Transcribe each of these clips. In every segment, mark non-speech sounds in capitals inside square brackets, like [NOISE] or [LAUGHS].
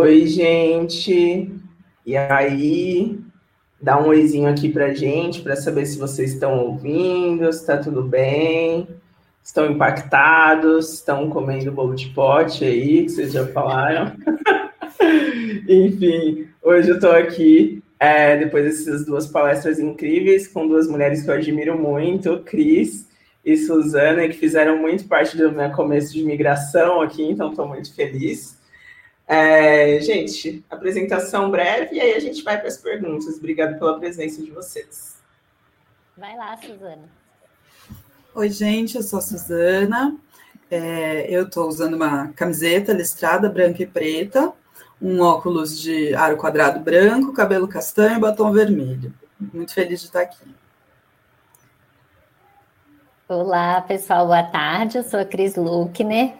Oi, gente. E aí? Dá um oizinho aqui pra gente, para saber se vocês estão ouvindo, se está tudo bem, estão impactados, estão comendo bolo de pote aí, que vocês já falaram. [LAUGHS] Enfim, hoje eu estou aqui, é, depois dessas duas palestras incríveis, com duas mulheres que eu admiro muito, Cris e Suzana, que fizeram muito parte do meu começo de migração aqui, então estou muito feliz. É, gente, apresentação breve e aí a gente vai para as perguntas. Obrigado pela presença de vocês. Vai lá, Suzana. Oi, gente, eu sou a Suzana. É, eu estou usando uma camiseta listrada branca e preta, um óculos de aro quadrado branco, cabelo castanho e batom vermelho. Muito feliz de estar aqui. Olá, pessoal, boa tarde. Eu sou a Cris Luckner.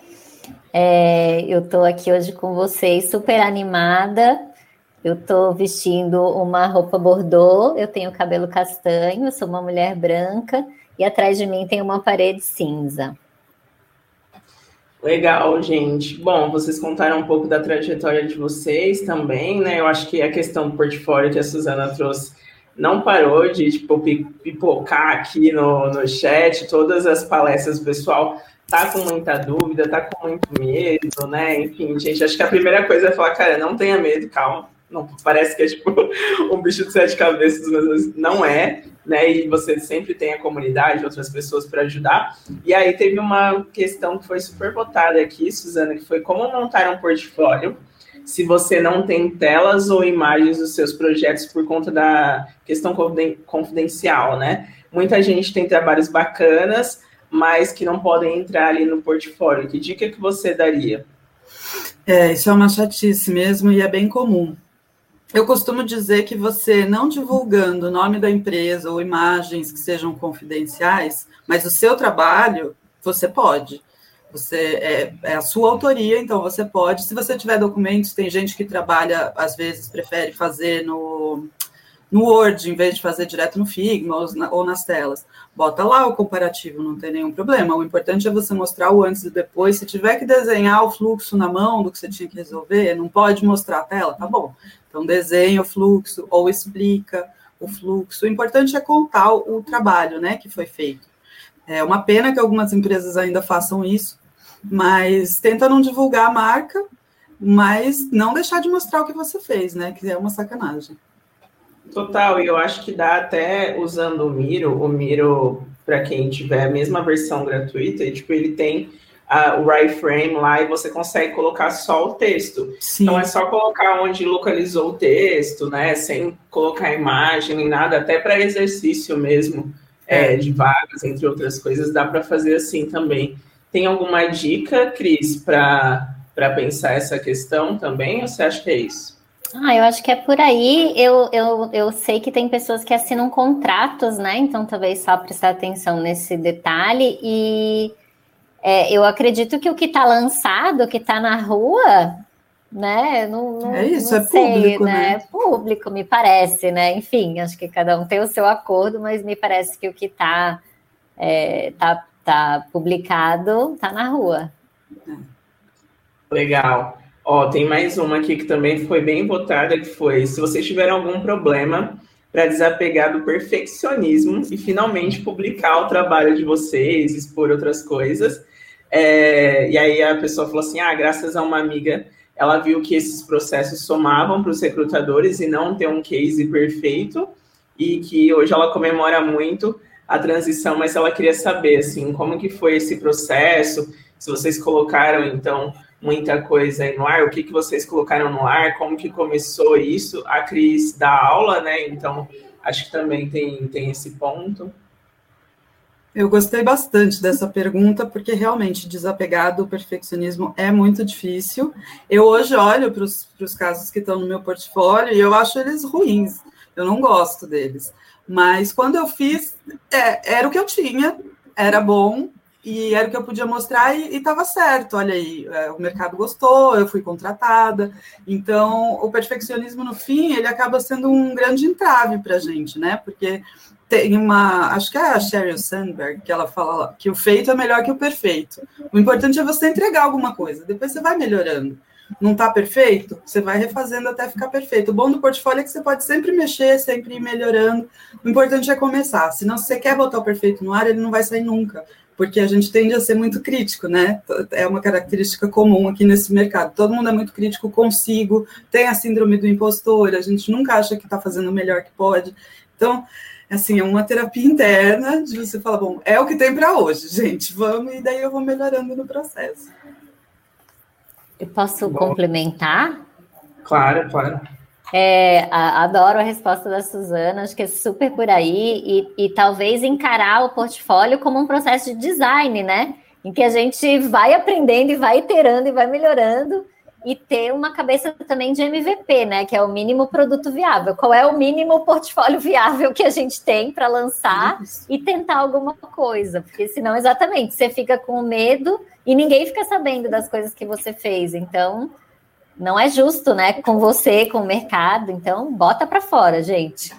É, eu estou aqui hoje com vocês, super animada. Eu estou vestindo uma roupa bordô, eu tenho cabelo castanho, sou uma mulher branca e atrás de mim tem uma parede cinza. Legal, gente. Bom, vocês contaram um pouco da trajetória de vocês também, né? Eu acho que a questão do portfólio que a Suzana trouxe não parou de tipo, pipocar aqui no, no chat, todas as palestras, pessoal tá com muita dúvida, tá com muito medo, né? Enfim, gente, acho que a primeira coisa é falar, cara, não tenha medo, calma. Não parece que é tipo [LAUGHS] um bicho de sete cabeças, mas não é, né? E você sempre tem a comunidade, outras pessoas para ajudar. E aí teve uma questão que foi super votada aqui, Suzana, que foi como montar um portfólio se você não tem telas ou imagens dos seus projetos por conta da questão confidencial, né? Muita gente tem trabalhos bacanas, mas que não podem entrar ali no portfólio. Que dica que você daria? É, isso é uma chatice mesmo e é bem comum. Eu costumo dizer que você não divulgando o nome da empresa ou imagens que sejam confidenciais, mas o seu trabalho, você pode. Você é, é, a sua autoria, então você pode. Se você tiver documentos, tem gente que trabalha, às vezes prefere fazer no no Word, em vez de fazer direto no Figma ou, na, ou, nas telas. Bota lá o comparativo, não tem nenhum problema. O importante é você mostrar o antes e depois. Se tiver que desenhar o fluxo na mão do que você tinha que resolver, não pode mostrar a tela, tá bom. Então desenha o fluxo ou explica o fluxo. O importante é contar o, o trabalho né, que foi feito. É uma pena que algumas empresas ainda façam isso, mas tenta não divulgar a marca, mas não deixar de mostrar o que você fez, né? Que é uma sacanagem. Total, e eu acho que dá até usando o Miro, o Miro, para quem tiver a mesma versão gratuita, e, tipo, ele tem uh, o wireframe lá e você consegue colocar só o texto. Sim. Então é só colocar onde localizou o texto, né? Sem colocar imagem nem nada, até para exercício mesmo é, de vagas, entre outras coisas, dá para fazer assim também. Tem alguma dica, Cris, para pensar essa questão também, ou você acha que é isso? Ah, eu acho que é por aí. Eu, eu, eu sei que tem pessoas que assinam contratos, né? Então, talvez só prestar atenção nesse detalhe. E é, eu acredito que o que está lançado, o que está na rua, né? Não, não, é isso, não é sei, público, né? né? É público, me parece, né? Enfim, acho que cada um tem o seu acordo, mas me parece que o que está é, tá, tá publicado está na rua. Legal. Ó, tem mais uma aqui que também foi bem votada, que foi se vocês tiverem algum problema para desapegar do perfeccionismo e finalmente publicar o trabalho de vocês, expor outras coisas. É, e aí a pessoa falou assim: ah, graças a uma amiga, ela viu que esses processos somavam para os recrutadores e não ter um case perfeito, e que hoje ela comemora muito a transição, mas ela queria saber assim, como que foi esse processo, se vocês colocaram então muita coisa aí no ar, o que, que vocês colocaram no ar, como que começou isso, a Cris dá aula, né? Então, acho que também tem, tem esse ponto. Eu gostei bastante dessa pergunta, porque realmente desapegar do perfeccionismo é muito difícil. Eu hoje olho para os casos que estão no meu portfólio e eu acho eles ruins, eu não gosto deles. Mas quando eu fiz, é, era o que eu tinha, era bom, e era o que eu podia mostrar e estava certo. Olha aí, é, o mercado gostou, eu fui contratada. Então, o perfeccionismo, no fim, ele acaba sendo um grande entrave para a gente, né? Porque tem uma, acho que é a Sheryl Sandberg, que ela fala que o feito é melhor que o perfeito. O importante é você entregar alguma coisa, depois você vai melhorando. não está perfeito, você vai refazendo até ficar perfeito. O bom do portfólio é que você pode sempre mexer, sempre ir melhorando. O importante é começar. Se não, se você quer botar o perfeito no ar, ele não vai sair nunca porque a gente tende a ser muito crítico, né? É uma característica comum aqui nesse mercado. Todo mundo é muito crítico consigo, tem a síndrome do impostor, a gente nunca acha que está fazendo o melhor que pode. Então, assim, é uma terapia interna de você falar, bom, é o que tem para hoje, gente, vamos, e daí eu vou melhorando no processo. Eu posso bom. complementar? Claro, claro. É, adoro a resposta da Suzana, acho que é super por aí, e, e talvez encarar o portfólio como um processo de design, né? Em que a gente vai aprendendo e vai iterando e vai melhorando, e ter uma cabeça também de MVP, né? Que é o mínimo produto viável. Qual é o mínimo portfólio viável que a gente tem para lançar Isso. e tentar alguma coisa? Porque senão, exatamente, você fica com medo e ninguém fica sabendo das coisas que você fez. Então, não é justo, né? Com você, com o mercado. Então, bota para fora, gente.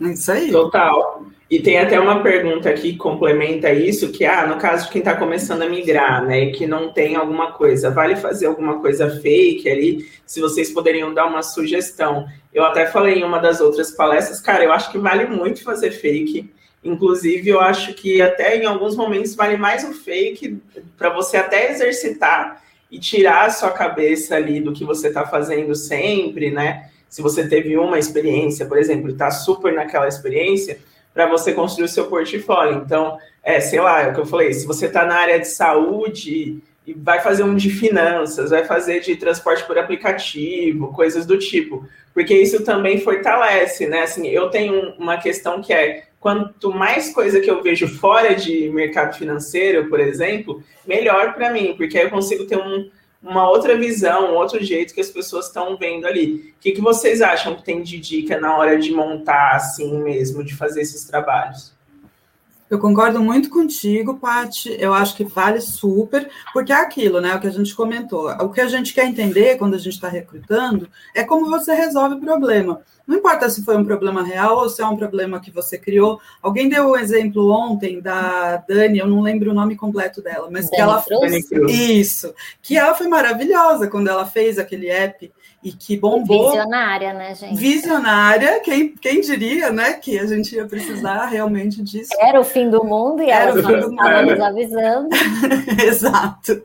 É isso aí. Total. E tem até uma pergunta aqui que complementa isso, que, ah, no caso de quem está começando a migrar, né, e que não tem alguma coisa, vale fazer alguma coisa fake ali? Se vocês poderiam dar uma sugestão. Eu até falei em uma das outras palestras, cara, eu acho que vale muito fazer fake. Inclusive, eu acho que até em alguns momentos vale mais o fake para você até exercitar e tirar a sua cabeça ali do que você está fazendo sempre, né? Se você teve uma experiência, por exemplo, está super naquela experiência, para você construir o seu portfólio. Então, é, sei lá, é o que eu falei, se você está na área de saúde e vai fazer um de finanças, vai fazer de transporte por aplicativo, coisas do tipo, porque isso também fortalece, né? Assim, eu tenho uma questão que é quanto mais coisa que eu vejo fora de mercado financeiro, por exemplo, melhor para mim, porque aí eu consigo ter um, uma outra visão, um outro jeito que as pessoas estão vendo ali. O que, que vocês acham que tem de dica na hora de montar assim mesmo, de fazer esses trabalhos? Eu concordo muito contigo, Paty. Eu acho que vale super, porque é aquilo, né? O que a gente comentou. O que a gente quer entender quando a gente está recrutando é como você resolve o problema. Não importa se foi um problema real ou se é um problema que você criou. Alguém deu o um exemplo ontem da Dani, eu não lembro o nome completo dela, mas Dani que ela Cruz? isso, que ela foi maravilhosa quando ela fez aquele app e que bombou. Visionária, né, gente? Visionária, quem, quem diria, né, que a gente ia precisar realmente disso. Era o fim do mundo e era ela estava nos avisando. [LAUGHS] Exato.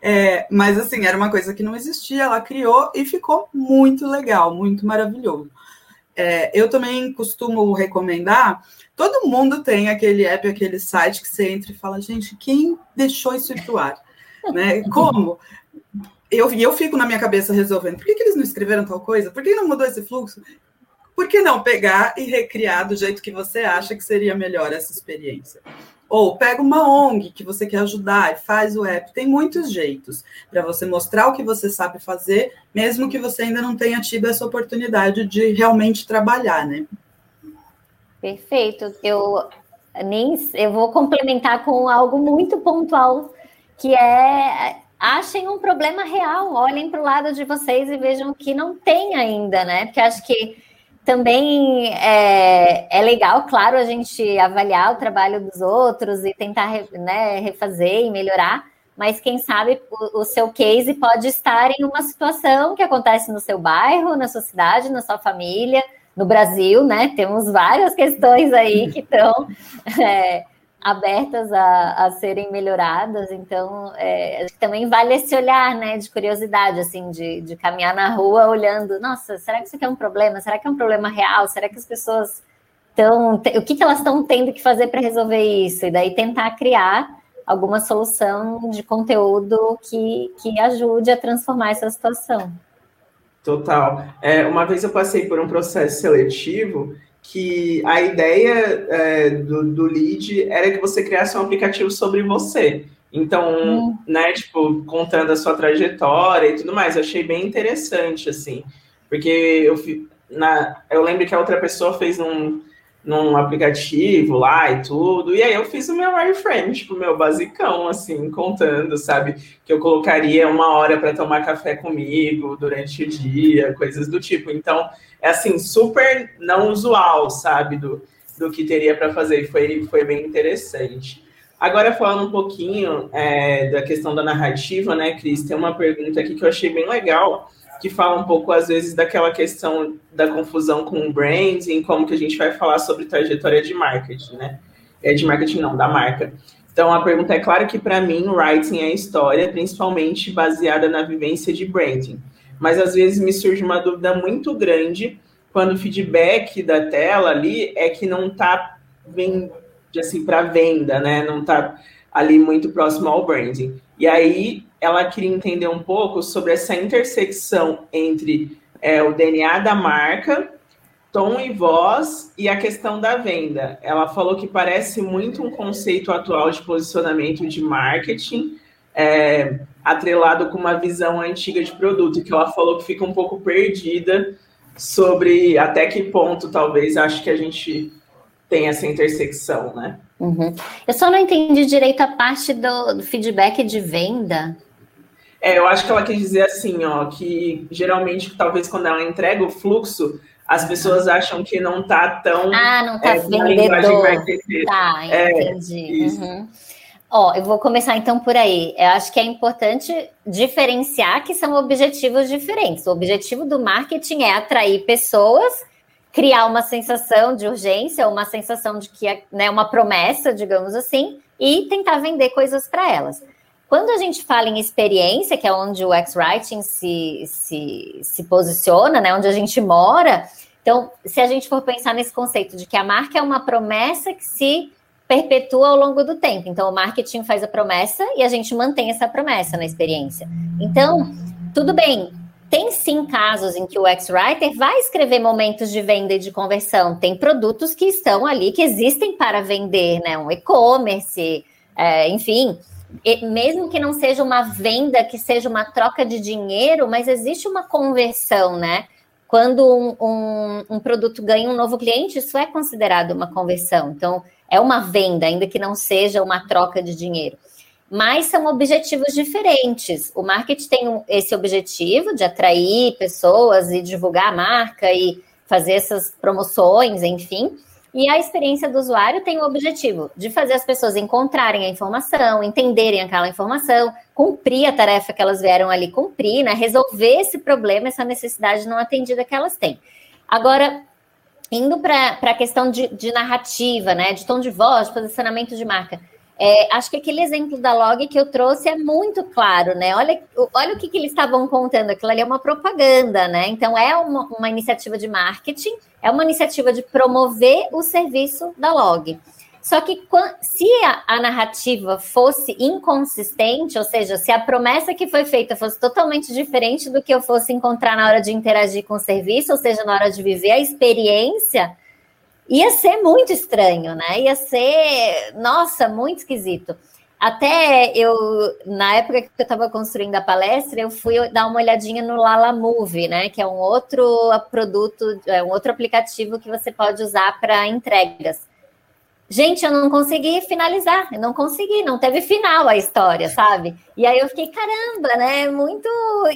É, mas, assim, era uma coisa que não existia, ela criou e ficou muito legal, muito maravilhoso. É, eu também costumo recomendar. Todo mundo tem aquele app, aquele site que você entra e fala, gente, quem deixou isso ir pro ar? [LAUGHS] né? Como? Eu, e eu fico na minha cabeça resolvendo, por que, que eles não escreveram tal coisa? Por que não mudou esse fluxo? Por que não pegar e recriar do jeito que você acha que seria melhor essa experiência? Ou pega uma ONG que você quer ajudar e faz o app. Tem muitos jeitos para você mostrar o que você sabe fazer, mesmo que você ainda não tenha tido essa oportunidade de realmente trabalhar, né? Perfeito. Eu nem eu vou complementar com algo muito pontual, que é achem um problema real, olhem para o lado de vocês e vejam que não tem ainda, né? Porque acho que também é, é legal, claro, a gente avaliar o trabalho dos outros e tentar né, refazer e melhorar, mas quem sabe o, o, seu case pode estar em uma situação que acontece no seu bairro, na sua cidade, na sua família, no Brasil, né? Temos várias questões aí que estão [LAUGHS] é, abertas a, a serem melhoradas, então é, também vale esse olhar, né, de curiosidade, assim, de, de caminhar na rua olhando, nossa, será que isso aqui é um problema? Será que é um problema real? Será que as pessoas estão, o que, que elas estão tendo que fazer para resolver isso? E daí tentar criar alguma solução de conteúdo que, que ajude a transformar essa situação. Total. É, uma vez eu passei por um processo seletivo que a ideia é, do, do lead era que você criasse um aplicativo sobre você. Então, hum. né, tipo, contando a sua trajetória e tudo mais. Eu achei bem interessante, assim. Porque eu, na, eu lembro que a outra pessoa fez um, num aplicativo lá e tudo. E aí eu fiz o meu wireframe, tipo, meu basicão, assim, contando, sabe? Que eu colocaria uma hora para tomar café comigo durante o dia, coisas do tipo. Então, é assim, super não usual, sabe? Do, do que teria para fazer. Foi, foi bem interessante. Agora, falando um pouquinho é, da questão da narrativa, né, Cris? Tem uma pergunta aqui que eu achei bem legal, que fala um pouco, às vezes, daquela questão da confusão com o branding, como que a gente vai falar sobre trajetória de marketing, né? É de marketing, não, da marca. Então, a pergunta é claro que, para mim, writing é história, principalmente baseada na vivência de branding. Mas, às vezes, me surge uma dúvida muito grande quando o feedback da tela ali é que não está assim, para venda, né? Não está ali muito próximo ao branding. E aí ela queria entender um pouco sobre essa intersecção entre é, o DNA da marca, tom e voz e a questão da venda. Ela falou que parece muito um conceito atual de posicionamento de marketing, é, atrelado com uma visão antiga de produto, que ela falou que fica um pouco perdida sobre até que ponto talvez acho que a gente tem essa intersecção, né? Uhum. Eu só não entendi direito a parte do, do, feedback de venda. É, eu acho que ela quis dizer assim, ó, que geralmente, talvez quando ela entrega o fluxo, as pessoas acham que não tá tão. Ah, não tá é, vendedor. Tá, é, entendi. É, uhum. Ó, eu vou começar então por aí. Eu acho que é importante diferenciar que são objetivos diferentes. O objetivo do marketing é atrair pessoas criar uma sensação de urgência, uma sensação de que é né, uma promessa, digamos assim, e tentar vender coisas para elas. Quando a gente fala em experiência, que é onde o X-Writing se, se, se posiciona, né, onde a gente mora, então, se a gente for pensar nesse conceito de que a marca é uma promessa que se perpetua ao longo do tempo. Então, o marketing faz a promessa e a gente mantém essa promessa na experiência. Então, tudo bem, tem sim casos em que o X-Writer vai escrever momentos de venda e de conversão. Tem produtos que estão ali, que existem para vender, né? Um e-commerce, é, enfim. E mesmo que não seja uma venda, que seja uma troca de dinheiro, mas existe uma conversão, né? Quando um, um, um produto ganha um novo cliente, isso é considerado uma conversão. Então, é uma venda, ainda que não seja uma troca de dinheiro mas são objetivos diferentes. O marketing tem esse objetivo de atrair pessoas e divulgar a marca e fazer essas promoções, enfim. E a experiência do usuário tem o objetivo de fazer as pessoas encontrarem a informação, entenderem aquela informação, cumprir a tarefa que elas vieram ali cumprir, né? resolver esse problema, essa necessidade não atendida que elas têm. Agora, indo para a questão de, de narrativa, né? de tom de voz, de posicionamento de marca. É, acho que aquele exemplo da log que eu trouxe é muito claro, né? Olha, olha o que, que eles estavam contando. Aquilo ali é uma propaganda, né? Então, é uma, uma iniciativa de marketing, é uma iniciativa de promover o serviço da log. Só que se a, a, narrativa fosse inconsistente, ou seja, se a promessa que foi feita fosse totalmente diferente do que eu fosse encontrar na hora de interagir com o serviço, ou seja, na hora de viver a experiência, ia ser muito estranho, né? Ia ser, nossa, muito esquisito. Até eu, na época que eu estava construindo a palestra, eu fui dar uma olhadinha no Lala Move, né? Que é um outro produto, é um outro aplicativo que você pode usar para entregas. Gente, eu não consegui finalizar, eu não consegui, não teve final a história, sabe? E aí eu fiquei, caramba, né? Muito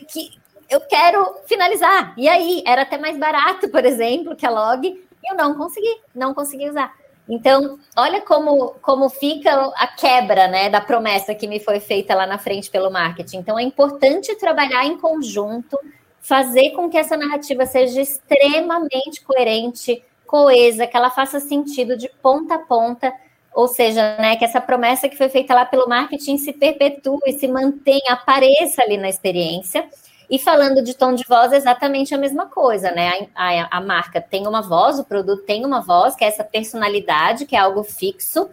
que eu quero finalizar. E aí, era até mais barato, por exemplo, que a Log, eu não consegui, não consegui usar. Então, olha como, como fica a quebra né, da promessa que me foi feita lá na frente pelo marketing. Então, é importante trabalhar em conjunto, fazer com que essa narrativa seja extremamente coerente, coesa, que ela faça sentido de ponta a ponta, ou seja, né, que essa promessa que foi feita lá pelo marketing se perpetue, se mantenha, apareça ali na experiência. E falando de tom de voz, é exatamente a mesma coisa, né? A, a, a, marca tem uma voz, o produto tem uma voz, que é essa personalidade, que é algo fixo,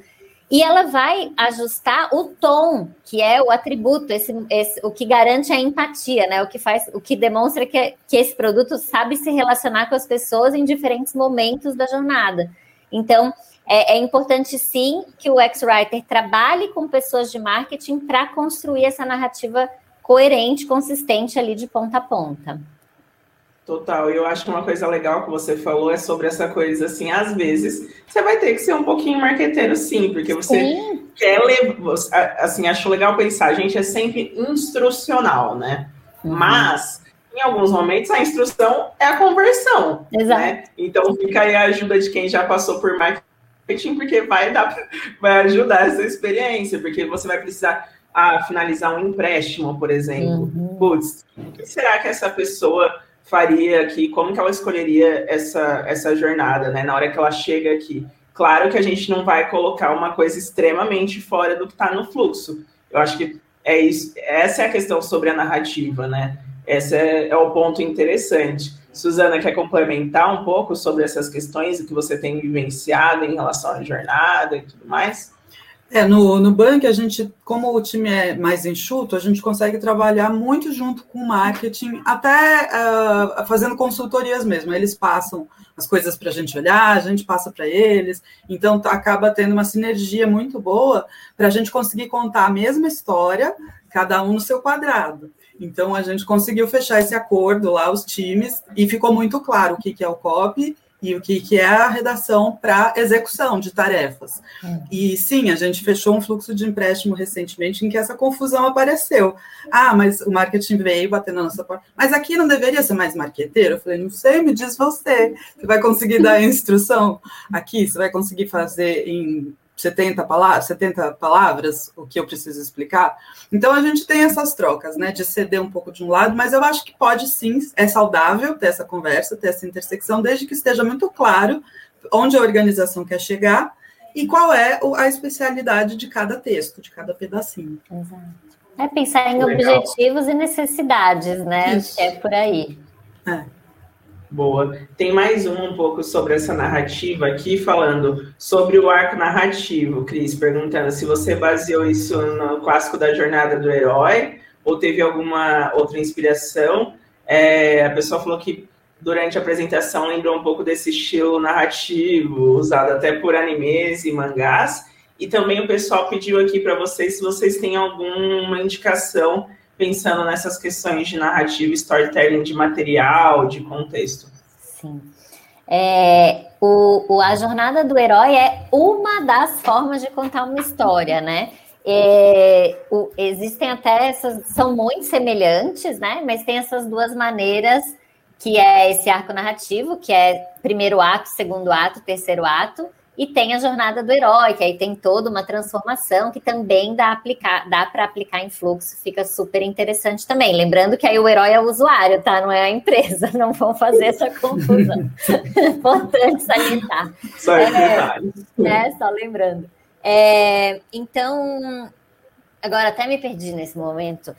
e ela vai ajustar o tom, que é o atributo, esse, esse, o que garante a empatia, né? O que faz, o que demonstra que, que esse produto sabe se relacionar com as pessoas em diferentes momentos da jornada. Então, é, é importante sim que o X-Writer trabalhe com pessoas de marketing para construir essa narrativa coerente, consistente ali de ponta a ponta. Total, e eu acho que uma coisa legal que você falou é sobre essa coisa assim, às vezes você vai ter que ser um pouquinho marqueteiro sim, porque você sim. quer levar, assim, acho legal pensar, a gente é sempre instrucional, né? Uhum. Mas em alguns momentos a instrução é a conversão, Exato. né? Então fica aí a ajuda de quem já passou por marketing marketing, porque vai dar, vai ajudar essa experiência, porque você vai precisar a finalizar um empréstimo, por exemplo. Uhum. Putz, o que será que essa pessoa faria aqui? Como que ela escolheria essa, essa jornada, né? Na hora que ela chega aqui. Claro que a gente não vai colocar uma coisa extremamente fora do que está no fluxo. Eu acho que é isso, essa é a questão sobre a narrativa, né? Esse é, é o ponto interessante. Suzana, quer complementar um pouco sobre essas questões, o que você tem vivenciado em relação à jornada e tudo mais? É, no, no Bank, a gente, como o time é mais enxuto, a gente consegue trabalhar muito junto com o marketing, até uh, fazendo consultorias mesmo. Eles passam as coisas para a gente olhar, a gente passa para eles, então tá, acaba tendo uma sinergia muito boa para a gente conseguir contar a mesma história, cada um no seu quadrado. Então a gente conseguiu fechar esse acordo lá, os times, e ficou muito claro o que, que é o COP e o que, que é a redação para execução de tarefas. Hum. E sim, a gente fechou um fluxo de empréstimo recentemente em que essa confusão apareceu. Ah, mas o marketing veio batendo na nossa porta. Mas aqui não deveria ser mais marqueteiro? Eu falei, não sei, me diz você. Você vai conseguir dar [LAUGHS] instrução aqui? Você vai conseguir fazer em 70 palavras, 70 palavras, o que eu preciso explicar. Então a gente tem essas trocas, né, de ceder um pouco de um lado, mas eu acho que pode sim, é saudável ter essa conversa, ter essa intersecção, desde que esteja muito claro onde a organização quer chegar e qual é a especialidade de cada texto, de cada pedacinho. Exato. É pensar em Legal. objetivos e necessidades, né? Isso. É por aí. É. Boa. Tem mais um um pouco sobre essa narrativa aqui, falando sobre o arco narrativo, Cris, perguntando se você baseou isso no clássico da jornada do herói ou teve alguma outra inspiração. É, a pessoa falou que durante a apresentação lembrou um pouco desse estilo narrativo, usado até por animes e mangás. E também o pessoal pediu aqui para vocês se vocês têm alguma indicação pensando nessas questões de narrativa, storytelling, de material, de contexto. Sim. É, o, o, a jornada do herói é uma das formas de contar uma história, né? É, o, existem até essas, são muito semelhantes, né? Mas tem essas duas maneiras, que é esse arco narrativo, que é primeiro ato, segundo ato, terceiro ato, e tem a jornada do herói, que aí tem toda uma transformação que também dá, aplicar, dá para aplicar em fluxo, fica super interessante também. Lembrando que aí o herói é o usuário, tá? Não é a empresa, [LAUGHS] não vão fazer essa confusão. [LAUGHS] Importante salientar. Só é, né? Só lembrando. É, então, Agora até me perdi nesse momento.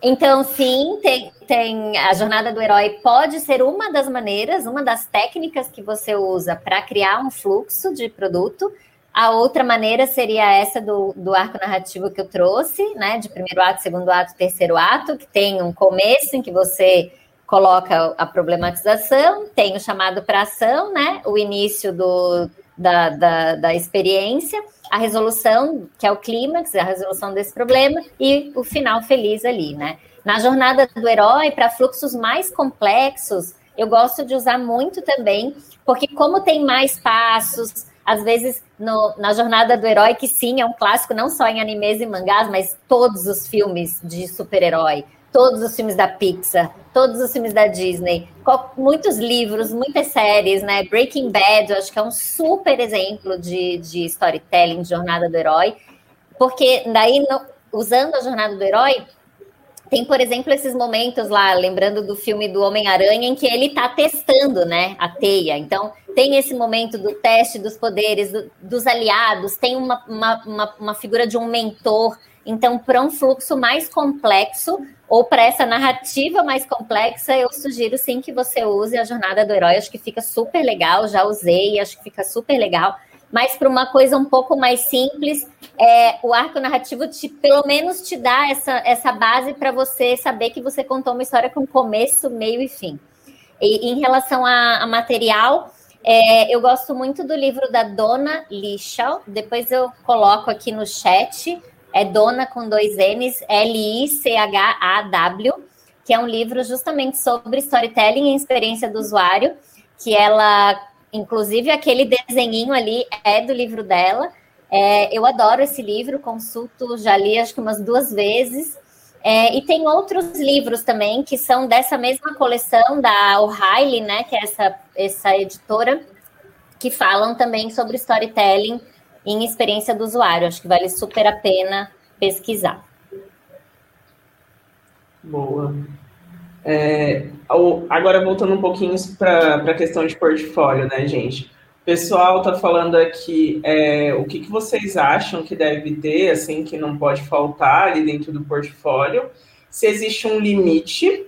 Então, sim, tem, tem a jornada do herói pode ser uma das maneiras, uma das técnicas que você usa para criar um fluxo de produto. A outra maneira seria essa do, do arco narrativo que eu trouxe, né? De primeiro ato, segundo ato, terceiro ato, que tem um começo em que você coloca a problematização, tem o chamado para ação, né? O início do, da, da, da experiência a resolução, que é o clímax, a resolução desse problema, e o final feliz ali, né? Na jornada do herói, para fluxos mais complexos, eu gosto de usar muito também, porque como tem mais passos, às vezes no, na jornada do herói, que sim, é um clássico não só em animes e mangás, mas todos os filmes de super-herói todos os filmes da Pixar, todos os filmes da Disney, muitos livros, muitas séries, né? Breaking Bad, eu acho que é um super exemplo de, de storytelling, de jornada do herói, porque daí, no, usando a jornada do herói, tem, por exemplo, esses momentos lá, lembrando do filme do Homem-Aranha, em que ele está testando, né, a teia. Então, tem esse momento do teste dos poderes, do, dos aliados, tem uma, uma, uma, uma figura de um mentor. Então, para um fluxo mais complexo, ou para essa narrativa mais complexa, eu sugiro sim que você use a jornada do herói. Acho que fica super legal, já usei, acho que fica super legal. Mas para uma coisa um pouco mais simples, é, o arco narrativo te, pelo menos te dá essa, essa base para você saber que você contou uma história com começo, meio e fim. E em relação a, a material, é, eu gosto muito do livro da Dona Lichal. Depois eu coloco aqui no chat é Dona com dois N's, L-I-C-H-A-W, que é um livro justamente sobre storytelling e experiência do usuário, que ela, inclusive aquele desenhinho ali é do livro dela. É, eu adoro esse livro, consulto, já li acho que umas duas vezes. É, e tem outros livros também que são dessa mesma coleção da O'Reilly, né, que é essa, essa editora, que falam também sobre storytelling em experiência do usuário. Acho que vale super a pena pesquisar. Boa. É, agora voltando um pouquinho para a questão de portfólio, né, gente? O pessoal está falando aqui é, o que, que vocês acham que deve ter, assim, que não pode faltar ali dentro do portfólio, se existe um limite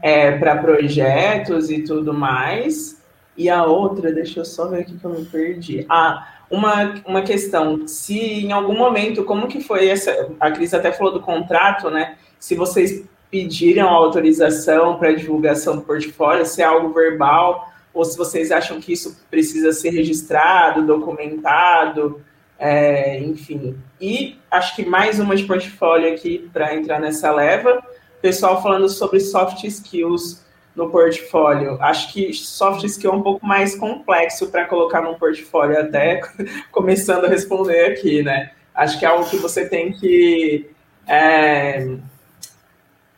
é, para projetos e tudo mais. E a outra, deixa eu só ver aqui que eu me perdi. Ah, uma, uma questão, se em algum momento, como que foi essa, a Cris até falou do contrato, né? Se vocês pediram autorização para divulgação do portfólio, se é algo verbal, ou se vocês acham que isso precisa ser registrado, documentado, é, enfim. E acho que mais uma de portfólio aqui para entrar nessa leva, pessoal falando sobre soft skills no portfólio. Acho que soft skill é um pouco mais complexo para colocar no portfólio, até [LAUGHS] começando a responder aqui, né? Acho que é algo que você tem que é,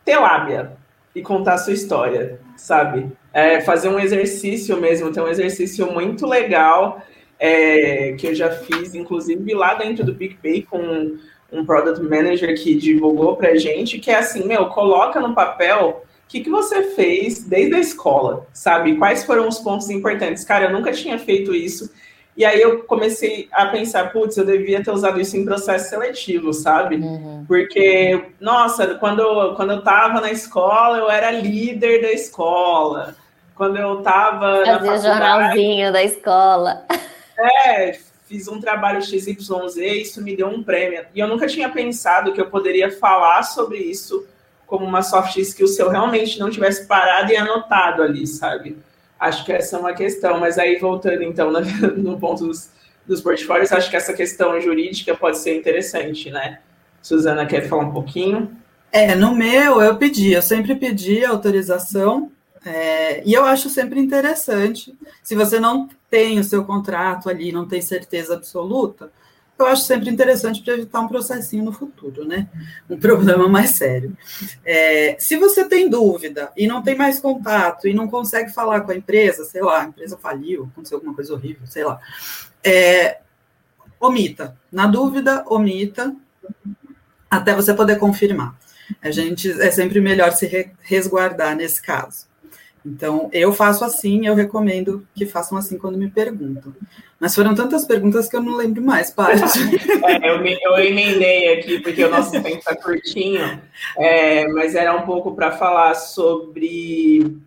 ter lábia e contar a sua história, sabe? É, fazer um exercício mesmo, tem um exercício muito legal é, que eu já fiz, inclusive lá dentro do PicPay com um product manager que divulgou pra gente, que é assim, meu, coloca no papel o que, que você fez desde a escola, sabe? Quais foram os pontos importantes? Cara, eu nunca tinha feito isso. E aí eu comecei a pensar, putz, eu devia ter usado isso em processo seletivo, sabe? Uhum. Porque, nossa, quando, quando eu tava na escola, eu era líder da escola. Quando eu tava Fazia na jornalzinho da escola. É, fiz um trabalho XYZ isso me deu um prêmio. E eu nunca tinha pensado que eu poderia falar sobre isso como uma soft skill se eu realmente não tivesse parado e anotado ali, sabe? Acho que essa é uma questão, mas aí voltando então [LAUGHS] no ponto dos, dos portfólios, acho que essa questão jurídica pode ser interessante, né? Suzana quer falar um pouquinho? É, no meu eu pedi, eu sempre pedi autorização, é, e eu acho sempre interessante, se você não tem o seu contrato ali, não tem certeza absoluta, eu acho sempre interessante para evitar um processinho no futuro, né? Um problema mais sério. É, se você tem dúvida e não tem mais contato e não consegue falar com a empresa, sei lá, a empresa faliu, aconteceu alguma coisa horrível, sei lá, é, omita. Na dúvida, omita, até você poder confirmar. A gente é sempre melhor se resguardar nesse caso. Então, eu faço assim, eu recomendo que façam assim quando me perguntam. Mas foram tantas perguntas que eu não lembro mais, parte. [LAUGHS] é, eu, me, eu emendei aqui, porque o nosso tempo está curtinho, é, mas era um pouco para falar sobre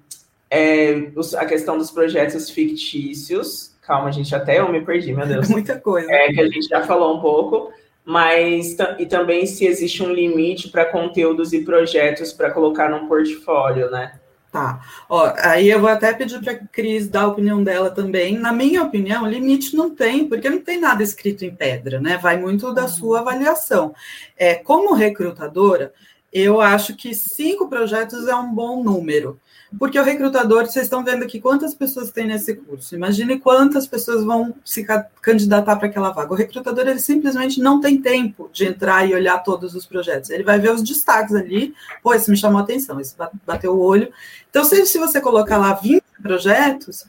é, os, a questão dos projetos fictícios. Calma, gente, até eu me perdi, meu Deus. Muita coisa. É, que a gente já falou um pouco mas e também se existe um limite para conteúdos e projetos para colocar num portfólio, né? Tá. Ó, aí eu vou até pedir para a Cris dar a opinião dela também. Na minha opinião, limite não tem, porque não tem nada escrito em pedra, né? Vai muito da uhum. sua avaliação. É, como recrutadora, eu acho que cinco projetos é um bom número. Porque o recrutador, vocês estão vendo aqui quantas pessoas tem nesse curso. Imagine quantas pessoas vão se candidatar para aquela vaga. O recrutador, ele simplesmente não tem tempo de entrar e olhar todos os projetos. Ele vai ver os destaques ali. Pô, esse me chamou a atenção, esse bateu o olho. Então, se, se você colocar lá 20 projetos,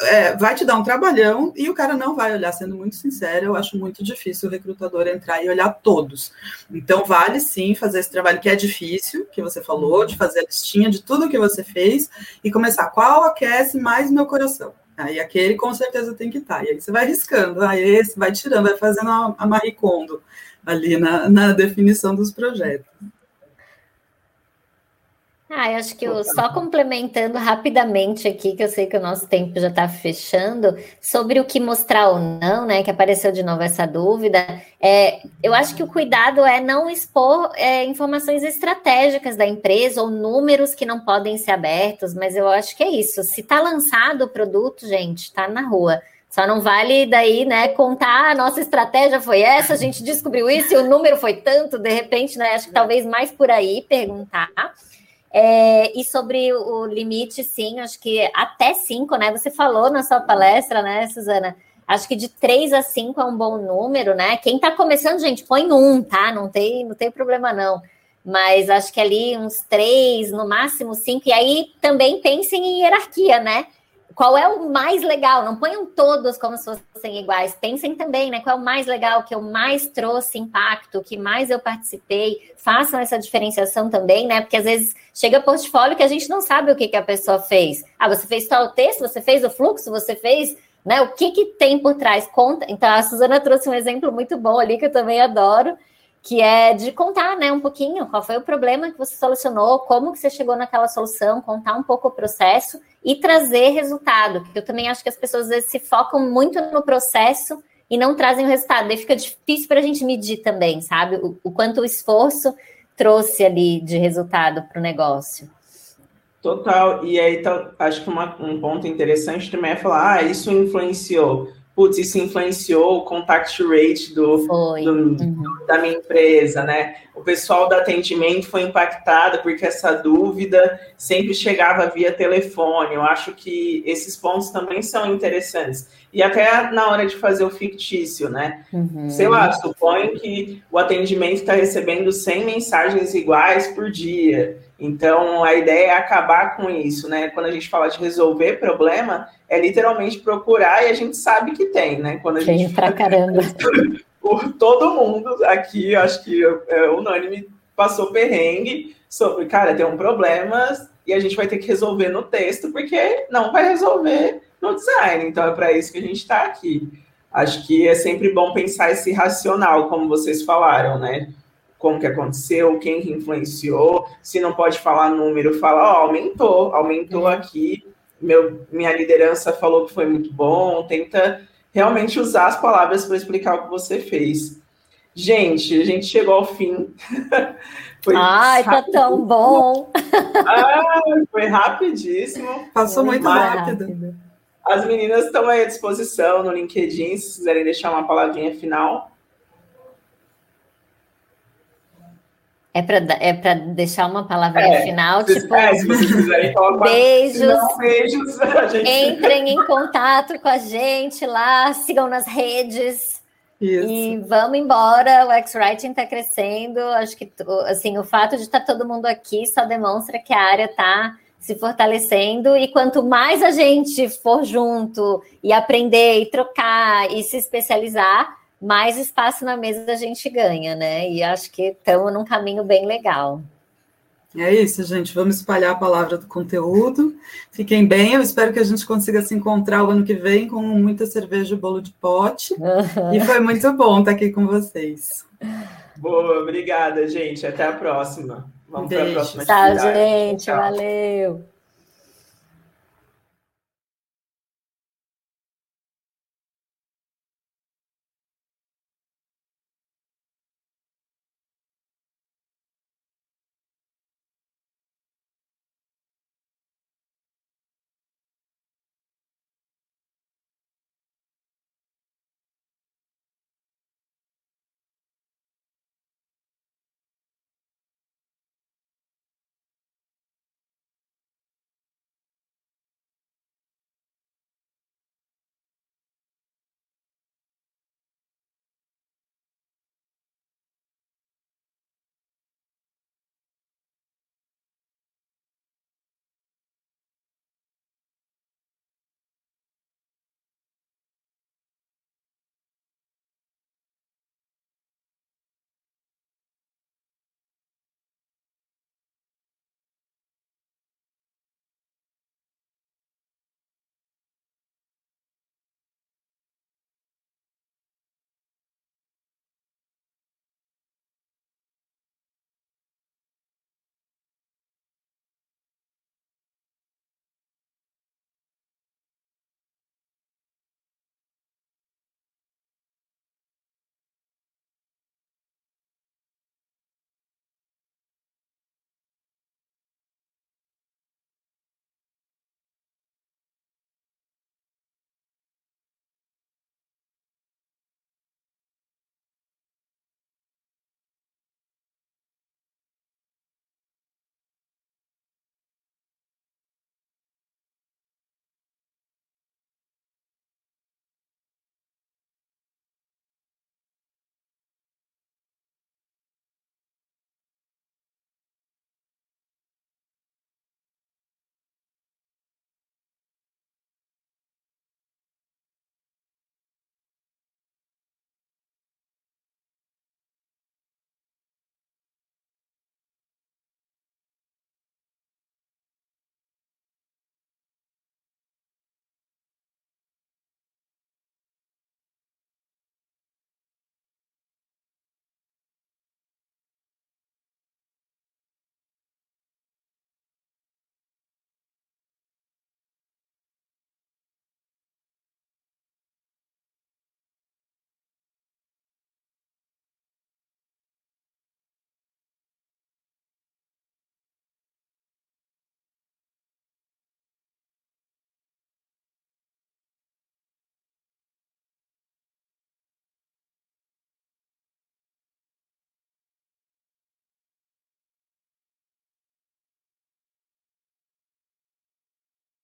é, vai te dar um trabalhão e o cara não vai olhar, sendo muito sincero, eu acho muito difícil o recrutador entrar e olhar todos. Então, vale sim fazer esse trabalho que é difícil, que você falou, de fazer a listinha de tudo que você fez e começar qual aquece mais meu coração. Aí aquele com certeza tem que estar. Tá. E aí você vai riscando, aí esse vai tirando, vai fazendo a, a Marie Kondo ali na, na definição dos projetos. Ah, eu acho que eu, só complementando rapidamente aqui, que eu sei que o nosso tempo já está fechando, sobre o que mostrar ou não, né? Que apareceu de novo essa dúvida. É, eu acho que o cuidado é não expor é, informações estratégicas da empresa ou números que não podem ser abertos, mas eu acho que é isso. Se está lançado o produto, gente, está na rua. Só não vale daí, né, contar a ah, nossa estratégia foi essa, a gente descobriu isso e o número foi tanto, de repente, né? Acho que talvez mais por aí perguntar. É, e sobre o limite, sim, acho que até cinco, né? Você falou na sua palestra, né, Suzana? Acho que de três a cinco é um bom número, né? Quem está começando, gente, põe um, tá? Não tem, não tem problema, não. Mas acho que ali uns três, no máximo cinco. E aí também pensem em hierarquia, né? Qual é o mais legal? Não ponham todos como se fossem iguais. Pensem também, né? Qual é o mais legal, que eu mais trouxe impacto, que mais eu participei. Façam essa diferenciação também, né? Porque às vezes chega portfólio que a gente não sabe o que, que a pessoa fez. Ah, você fez o texto, você fez o fluxo, você fez. Né, o que, que tem por trás? Conta. Então, a Suzana trouxe um exemplo muito bom ali que eu também adoro, que é de contar, né, um pouquinho qual foi o problema que você solucionou, como que você chegou naquela solução, contar um pouco o processo e trazer resultado. Eu também acho que as pessoas às vezes se focam muito no processo e não trazem o resultado. Daí fica difícil para a gente medir também, sabe? O, o, quanto o esforço trouxe ali de resultado para o negócio. Total. E aí, tá, acho que uma, um ponto interessante também é falar, ah, isso influenciou putz, isso influenciou o contact rate do, do uhum. da minha empresa, né? O pessoal do atendimento foi impactado porque essa dúvida sempre chegava via telefone. Eu acho que esses pontos também são interessantes. E até na hora de fazer o fictício, né? Uhum. Sei lá, suponho que o atendimento está recebendo 100 mensagens iguais por dia. Então, a ideia é acabar com isso, né? Quando a gente fala de resolver problema, é literalmente procurar e a gente sabe que tem, né? Quando a tem gente pra caramba. [LAUGHS] Por todo mundo aqui, acho que é unânime, passou perrengue sobre, cara, tem um problema e a gente vai ter que resolver no texto, porque não vai resolver no design. Então, é para isso que a gente está aqui. Acho que é sempre bom pensar esse racional, como vocês falaram, né? como que aconteceu, quem que influenciou, se não pode falar número, fala, ó, oh, aumentou, aumentou aqui, meu, minha liderança falou que foi muito bom, tenta realmente usar as palavras para explicar o que você fez. Gente, a gente chegou ao fim. [LAUGHS] foi Ai, rápido. tá tão bom! [LAUGHS] ah, foi rapidíssimo. Passou muito rápido. As meninas estão aí à disposição no LinkedIn, se quiserem deixar uma palavrinha final. É para é deixar uma palavrinha é, final, tipo. É, se vocês quiserem beijos. Não, beijos. Gente... Entrem em contato com a gente lá, sigam nas redes. Isso. E vamos embora. O X-Writing está crescendo. Acho que assim, o fato de estar tá todo mundo aqui só demonstra que a área está se fortalecendo. E quanto mais a gente for junto e aprender e trocar e se especializar mais espaço na mesa a gente ganha, né? E acho que estamos num caminho bem legal. É isso, gente. Vamos espalhar a palavra do conteúdo. Fiquem bem. Eu espero que a gente consiga se encontrar o ano que vem com muita cerveja e bolo de pote. Uhum. E foi muito bom estar aqui com vocês. Boa, obrigada, gente. Até a próxima. Vamos para a próxima. Tchau, gente. Tchau. Valeu.